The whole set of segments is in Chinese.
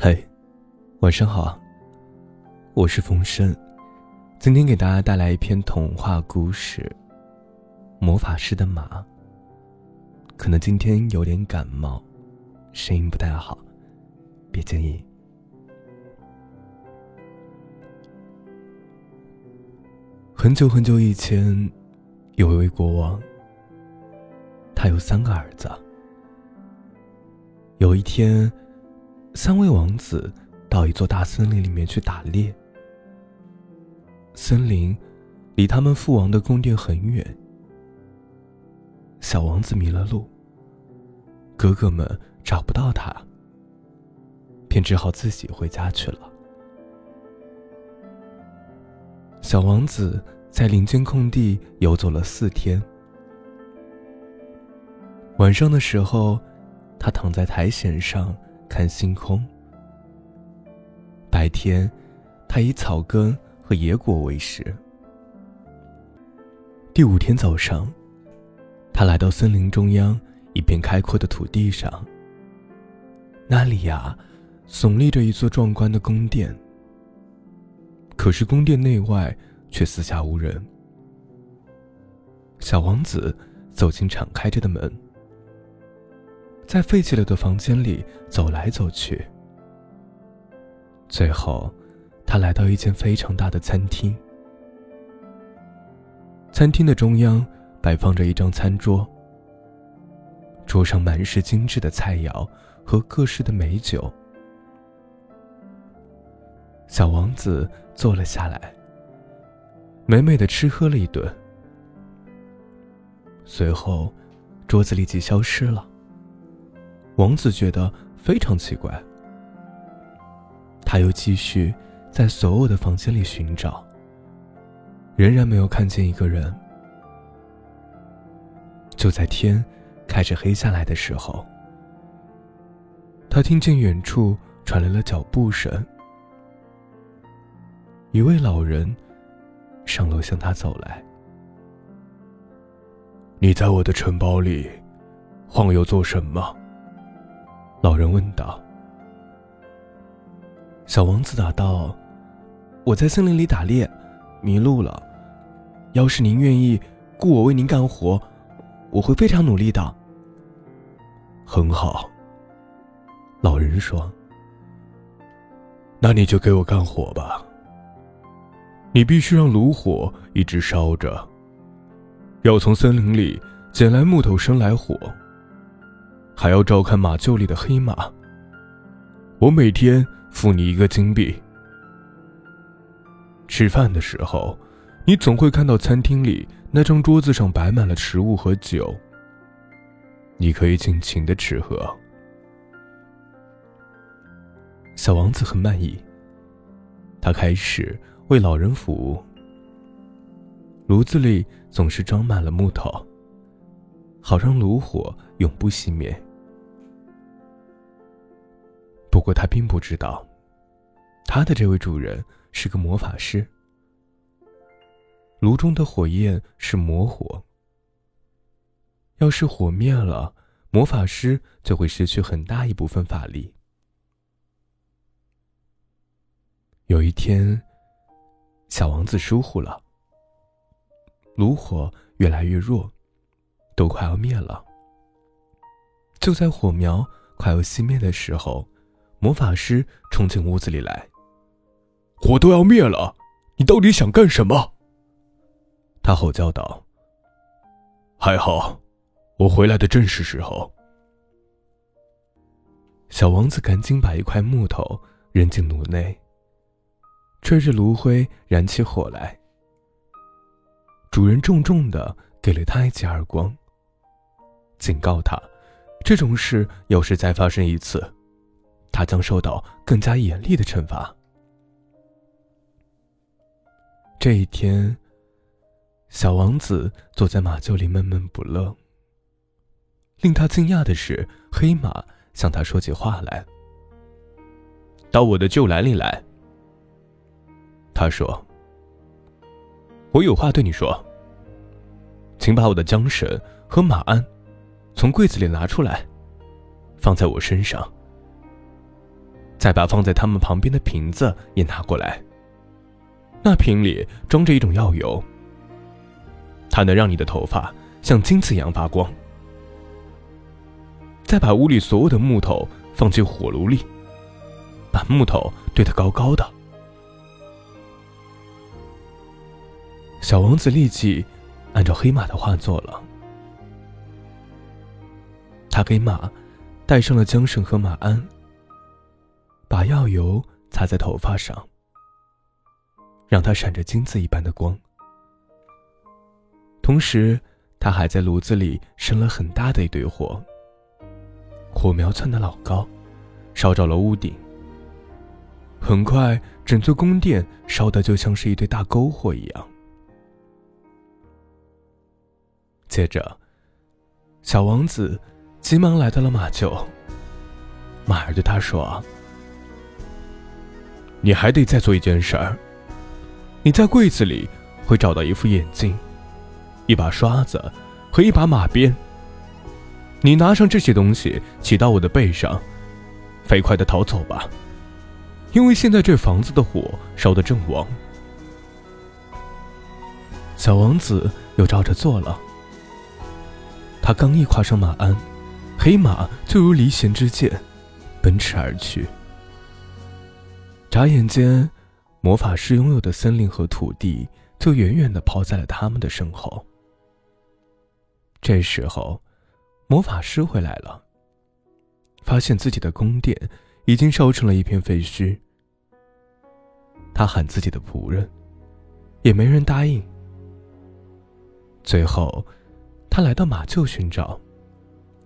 嘿，晚上好。我是风声，今天给大家带来一篇童话故事《魔法师的马》。可能今天有点感冒，声音不太好，别介意。很久很久以前，有一位国王，他有三个儿子。有一天，三位王子到一座大森林里面去打猎。森林离他们父王的宫殿很远。小王子迷了路，哥哥们找不到他，便只好自己回家去了。小王子在林间空地游走了四天。晚上的时候。他躺在苔藓上看星空。白天，他以草根和野果为食。第五天早上，他来到森林中央一片开阔的土地上。那里呀，耸立着一座壮观的宫殿。可是宫殿内外却四下无人。小王子走进敞开着的门。在废弃了的房间里走来走去，最后，他来到一间非常大的餐厅。餐厅的中央摆放着一张餐桌，桌上满是精致的菜肴和各式的美酒。小王子坐了下来，美美的吃喝了一顿，随后，桌子立即消失了。王子觉得非常奇怪，他又继续在所有的房间里寻找，仍然没有看见一个人。就在天开始黑下来的时候，他听见远处传来了脚步声，一位老人上楼向他走来。你在我的城堡里晃悠做什么？老人问道：“小王子答道，我在森林里打猎，迷路了。要是您愿意雇我为您干活，我会非常努力的。”很好，老人说：“那你就给我干活吧。你必须让炉火一直烧着，要从森林里捡来木头生来火。”还要照看马厩里的黑马。我每天付你一个金币。吃饭的时候，你总会看到餐厅里那张桌子上摆满了食物和酒。你可以尽情的吃喝。小王子很满意，他开始为老人服务。炉子里总是装满了木头，好让炉火永不熄灭。过他并不知道，他的这位主人是个魔法师。炉中的火焰是魔火，要是火灭了，魔法师就会失去很大一部分法力。有一天，小王子疏忽了，炉火越来越弱，都快要灭了。就在火苗快要熄灭的时候，魔法师冲进屋子里来，火都要灭了，你到底想干什么？他吼叫道。还好，我回来的正是时候。小王子赶紧把一块木头扔进炉内，吹着炉灰燃起火来。主人重重的给了他一记耳光，警告他，这种事要是再发生一次。他将受到更加严厉的惩罚。这一天，小王子坐在马厩里闷闷不乐。令他惊讶的是，黑马向他说起话来：“到我的旧栏里来。”他说：“我有话对你说，请把我的缰绳和马鞍从柜子里拿出来，放在我身上。”再把放在他们旁边的瓶子也拿过来。那瓶里装着一种药油，它能让你的头发像金子一样发光。再把屋里所有的木头放进火炉里，把木头堆得高高的。小王子立即按照黑马的话做了。他给马戴上了缰绳和马鞍，把药油擦在头发上，让它闪着金子一般的光。同时，他还在炉子里生了很大的一堆火。火苗窜得老高，烧着了屋顶。很快，整座宫殿烧得就像是一堆大篝火一样。接着，小王子急忙来到了马厩。马儿对他说：“你还得再做一件事儿。你在柜子里会找到一副眼镜、一把刷子和一把马鞭。”你拿上这些东西，骑到我的背上，飞快的逃走吧，因为现在这房子的火烧得正旺。小王子又照着做了。他刚一跨上马鞍，黑马就如离弦之箭，奔驰而去。眨眼间，魔法师拥有的森林和土地就远远的抛在了他们的身后。这时候。魔法师回来了，发现自己的宫殿已经烧成了一片废墟。他喊自己的仆人，也没人答应。最后，他来到马厩寻找，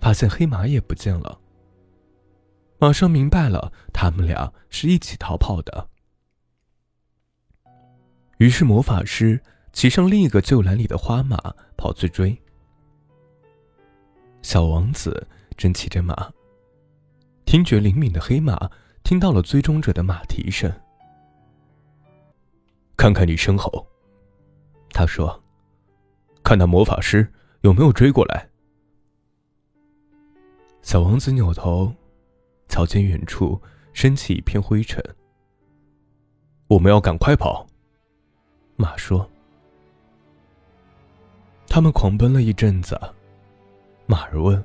发现黑马也不见了。马上明白了，他们俩是一起逃跑的。于是，魔法师骑上另一个旧栏里的花马，跑去追。小王子正骑着马，听觉灵敏的黑马听到了追踪者的马蹄声。看看你身后，他说：“看那魔法师有没有追过来。”小王子扭头，瞧见远处升起一片灰尘。我们要赶快跑，马说。他们狂奔了一阵子。马儿问：“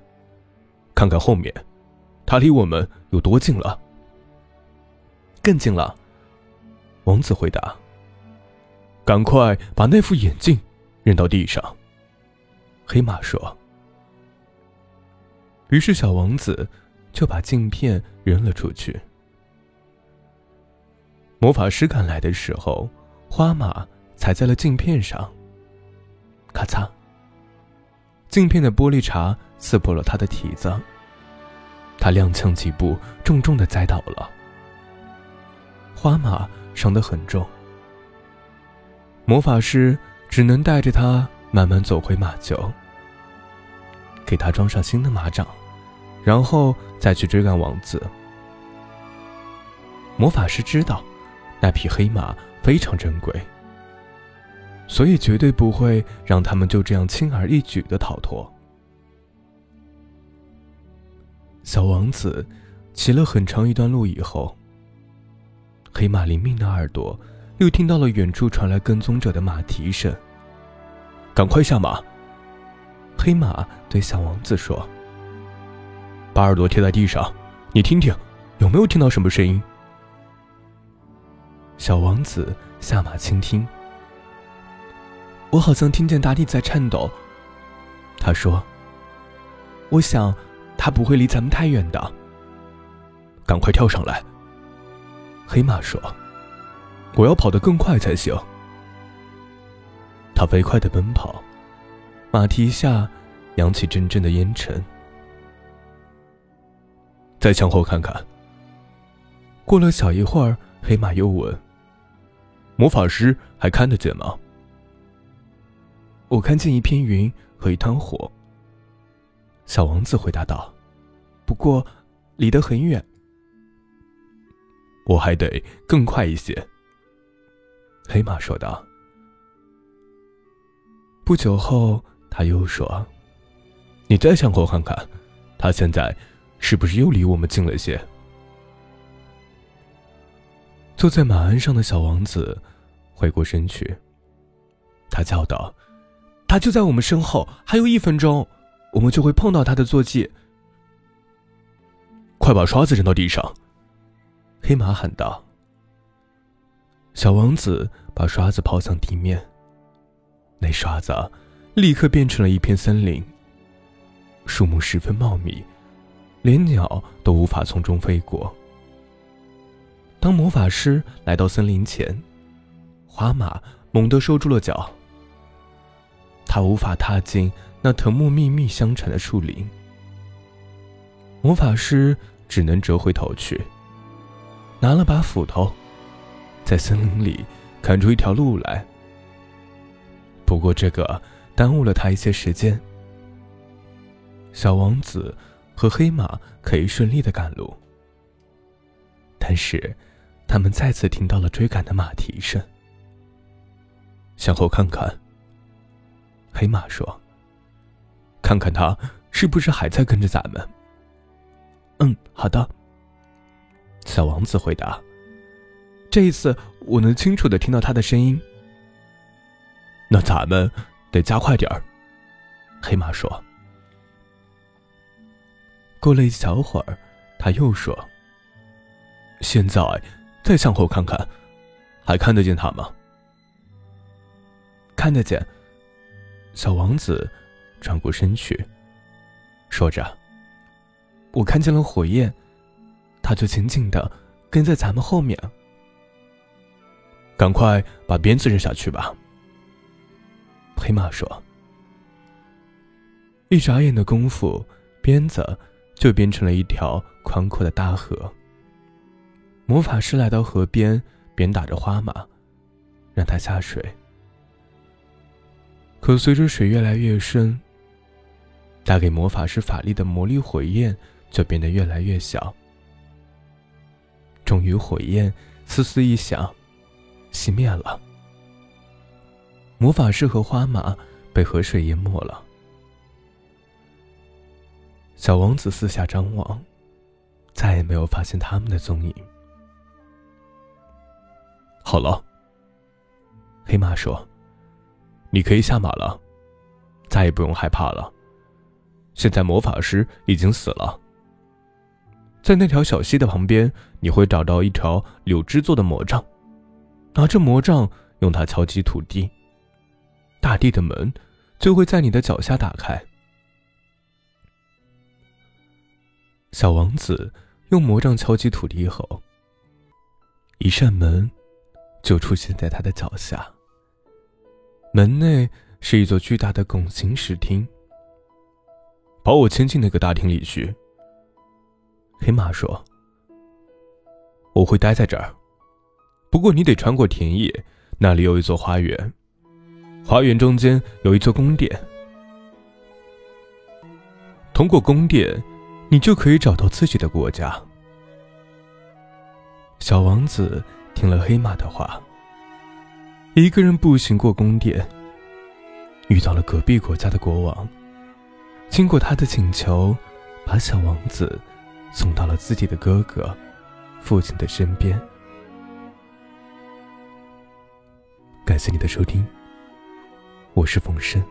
看看后面，他离我们有多近了？”“更近了。”王子回答。“赶快把那副眼镜扔到地上。”黑马说。于是小王子就把镜片扔了出去。魔法师赶来的时候，花马踩在了镜片上，咔嚓。镜片的玻璃碴刺破了他的蹄子，他踉跄几步，重重的栽倒了。花马伤得很重，魔法师只能带着他慢慢走回马厩，给他装上新的马掌，然后再去追赶王子。魔法师知道，那匹黑马非常珍贵。所以绝对不会让他们就这样轻而易举的逃脱。小王子骑了很长一段路以后，黑马灵敏的耳朵又听到了远处传来跟踪者的马蹄声。赶快下马！黑马对小王子说：“把耳朵贴在地上，你听听，有没有听到什么声音？”小王子下马倾听。我好像听见大地在颤抖。他说：“我想，他不会离咱们太远的。赶快跳上来。”黑马说：“我要跑得更快才行。”他飞快的奔跑，马蹄下扬起阵阵的烟尘。再向后看看。过了小一会儿，黑马又问：“魔法师还看得见吗？”我看见一片云和一团火。小王子回答道：“不过，离得很远。我还得更快一些。”黑马说道。不久后，他又说：“你再向后看看，他现在是不是又离我们近了些？”坐在马鞍上的小王子回过身去，他叫道：“他就在我们身后，还有一分钟，我们就会碰到他的坐骑。快把刷子扔到地上！”黑马喊道。小王子把刷子抛向地面，那刷子立刻变成了一片森林。树木十分茂密，连鸟都无法从中飞过。当魔法师来到森林前，花马猛地收住了脚。他无法踏进那藤木密密相缠的树林。魔法师只能折回头去，拿了把斧头，在森林里砍出一条路来。不过这个耽误了他一些时间。小王子和黑马可以顺利的赶路，但是。他们再次听到了追赶的马蹄声。向后看看。黑马说：“看看他是不是还在跟着咱们。”“嗯，好的。”小王子回答。“这一次我能清楚的听到他的声音。”“那咱们得加快点儿。”黑马说。过了一小会儿，他又说：“现在。”再向后看看，还看得见他吗？看得见。小王子转过身去，说着：“我看见了火焰，他就紧紧的跟在咱们后面。赶快把鞭子扔下去吧。”黑马说。一眨眼的功夫，鞭子就变成了一条宽阔的大河。魔法师来到河边，鞭打着花马，让它下水。可随着水越来越深，带给魔法师法力的魔力火焰就变得越来越小。终于，火焰嘶嘶一响，熄灭了。魔法师和花马被河水淹没了。小王子四下张望，再也没有发现他们的踪影。好了，黑马说：“你可以下马了，再也不用害怕了。现在魔法师已经死了。在那条小溪的旁边，你会找到一条柳枝做的魔杖，拿着魔杖，用它敲击土地，大地的门就会在你的脚下打开。”小王子用魔杖敲击土地后，一扇门。就出现在他的脚下。门内是一座巨大的拱形石厅。把我牵进那个大厅里去。黑马说：“我会待在这儿，不过你得穿过田野，那里有一座花园，花园中间有一座宫殿。通过宫殿，你就可以找到自己的国家。”小王子。听了黑马的话，一个人步行过宫殿，遇到了隔壁国家的国王。经过他的请求，把小王子送到了自己的哥哥、父亲的身边。感谢你的收听，我是冯生。